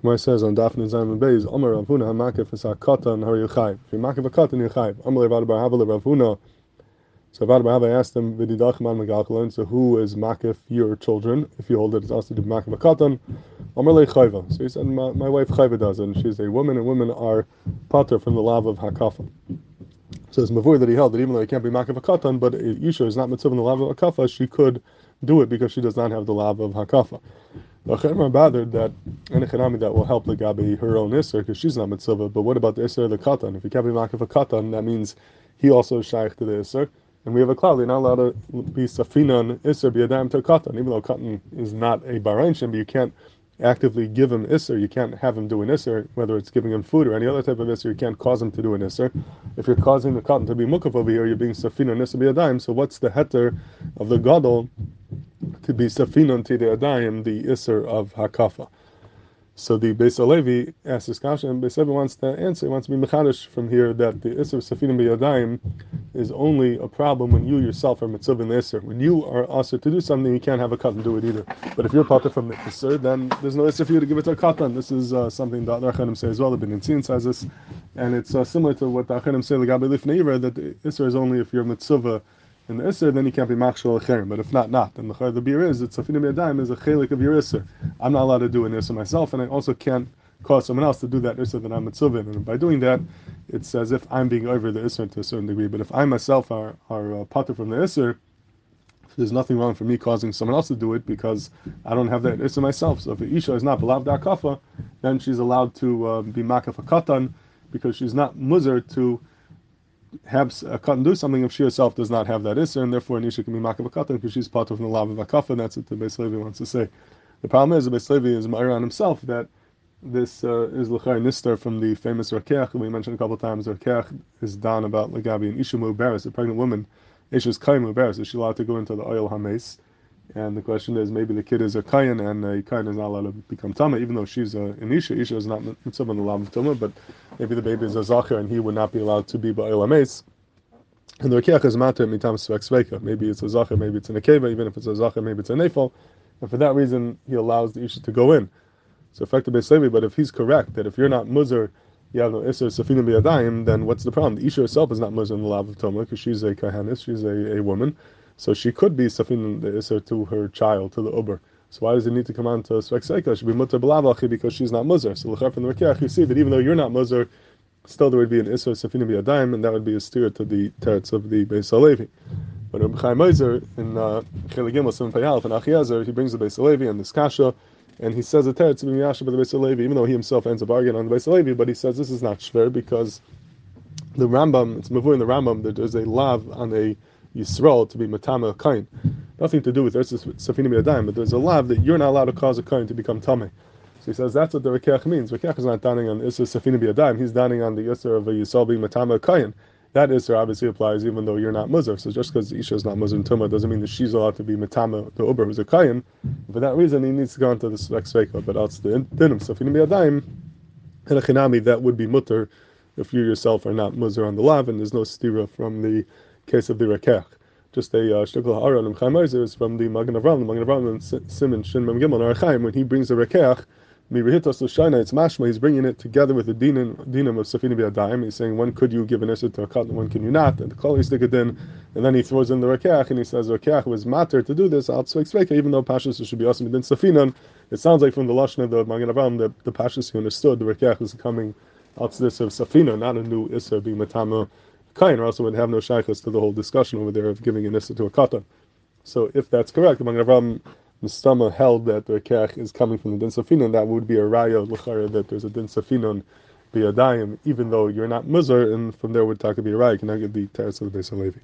Gemara says on Nizam and Beis, Omer Rav Huna Hamakif is Katan Har Yuchayv. If you makif a katan, you're chayv. Omer Levad Bar Hava Rav Huna. So Rav Hava asked him, V'didach man megalkalon. So who is makif your children? If you hold it, it's also to makif a katan. Omer Le Chayva. So he said, my, my wife Chayva does, and she's a woman, and women are pater from the lava of hakafa. So it's mavur that he held that even though he can't be makif a katan, but Isha is not mitzvah in the lava of hakafa, she could do it because she does not have the lava of hakafa. Are bothered that Enechanami that will help the Gabi her own Isser because she's not mitzvah. But what about the Isser of the Katan? If you can't be makif a Katan, that means he also is shaykh to the Isser. And we have a cloud, you're not allowed to be Safinan Isser be a dam to Katan, even though Katan is not a Barainshim, but you can't actively give him Isser, you can't have him do an Isser, whether it's giving him food or any other type of Isser, you can't cause him to do an Isser. If you're causing the Katan to be Mukaf over here, you're being Safinan Isser dime, so what's the heter of the Gadol to be safinon to the adayim, the iser of hakafa. So the Beis Halevi asks this question, and Beis Halevi wants to answer, he wants to be mechadish from here that the iser of safinon biyadayim is only a problem when you yourself are mitzvah in the iser. When you are asked to do something, you can't have a cut and do it either. But if you're potter from the iser, then there's no iser for you to give it to a katan. This is uh, something that the Achanim say as well. The Benin says this, and it's uh, similar to what the Achanim say, the Gabi Lifneira, that the iser is only if you're mitzvah in the Isser, then you can't be Machshal Acherim. But if not, not. And the, the beer is that Safina B'Yadayim is a chelik of your Isser. I'm not allowed to do an Isser myself, and I also can't cause someone else to do that Isser that I'm Mitzvah And by doing that, it's as if I'm being over the Isser to a certain degree. But if I myself are, are uh, potter from the Isser, there's nothing wrong for me causing someone else to do it because I don't have that Isser myself. So if Isha is not Balav Da'kafa, then she's allowed to uh, be Makaf Katan because she's not Muzar to have a cut and do something if she herself does not have that isser, and therefore Nisha can be makav katan because she's part of the lav of akafa, and that's what the Beis Levi wants to say. The problem is the Beis Levi is ma'ir on himself that this uh, is l'chai nistar from the famous Rokeach we mentioned a couple of times. Rokeach is done about Lagabi and Isha Mubaris, a pregnant woman. Isha's Mubaris, is she allowed to go into the oil hames? And the question is, maybe the kid is a kayan, and a kayan is not allowed to become tama, even though she's a, an isha. Isha is not mitzvah in the lav of tama, but maybe the baby is a zachar, and he would not be allowed to be ba'il ames. And the Rokeach is matter mitam svek Maybe it's a zachar, maybe it's a nekeva. Even if it's a zachar, maybe it's a nefal. And for that reason, he allows the isha to go in. So effectively, slavery. But if he's correct that if you're not muzar, you have no isser safina biyadayim, then what's the problem? The isha herself is not muzar in the lav of tama because she's a kahanis, she's a, a woman. So she could be safin the iser to her child, to the uber. So why does it need to come on to Svek Seika? It be mutter b'lavachi because she's not muzar. So l'char from the Rokeach, you see that even though you're not muzar, still there would be an iser safin b'yadayim, and that would be a steer to the teretz of the Beis Halevi. But Rabbi Chaim Ozer in uh, Chelig Gimel Sim Payalf and Achiezer, he brings the Beis Halevi and this kasha, and he says a teretz of Miyasha by the Beis Halevi, even though he himself ends up arguing on the Beis Halevi, but he says this is not shver because the Rambam, it's Mavur in the Rambam that there's a lav on a Yisrael to be matama kain. Nothing to do with Eretz Safina B'Yadayim, but there's a law that you're not allowed to cause a kain to become tame. So he says that's what the Rokeach means. Rokeach is not dining on Isser Safina B'Yadayim, he's dining on the Isser of a Yisrael being matama kain. That Isser obviously applies even though you're not Muzar. So just because Isha is not Muzar in Tumah doesn't mean that she's allowed to be matama the Uber who's a kain. For that reason, he needs to go into the Svek Sveika, but else the Dinim Safina B'Yadayim, and a Chinami, that would be mutter if you yourself are not Muzar on the Lav, and there's no stira from the case of the Rokeach just a uh, shtukal ha'ara and Chaim is from the Magen Avram, the Magen Avram and Simon Shin Mem Gimel Arachaim when he brings the Rokeach Mirihitos L'Shaina, it's mashma. He's bringing it together with the dinim, dinim of Safina B'Yadayim. He's saying when could you give an iser to a cut and when can you not? And the Kol in, and then he throws in the Rokeach and he says the was matter to do this. Al Tzvek even though Pashas should be awesome within Safinan. It sounds like from the lashon of the Magen Avram that the Pashas he understood the Rokeach was coming out to this of Safina, not a new iser being matama kain, or else it would have no shaykhs to the whole discussion over there of giving an issa to a katan. So if that's correct, among Avram Mustama held that the kech is coming from the din safinon, that would be a raya l'chara that there's a din safinon biyadayim, even though you're not muzar, and from there would talk to be a raya, can I get the teretz of the Beis Halevi.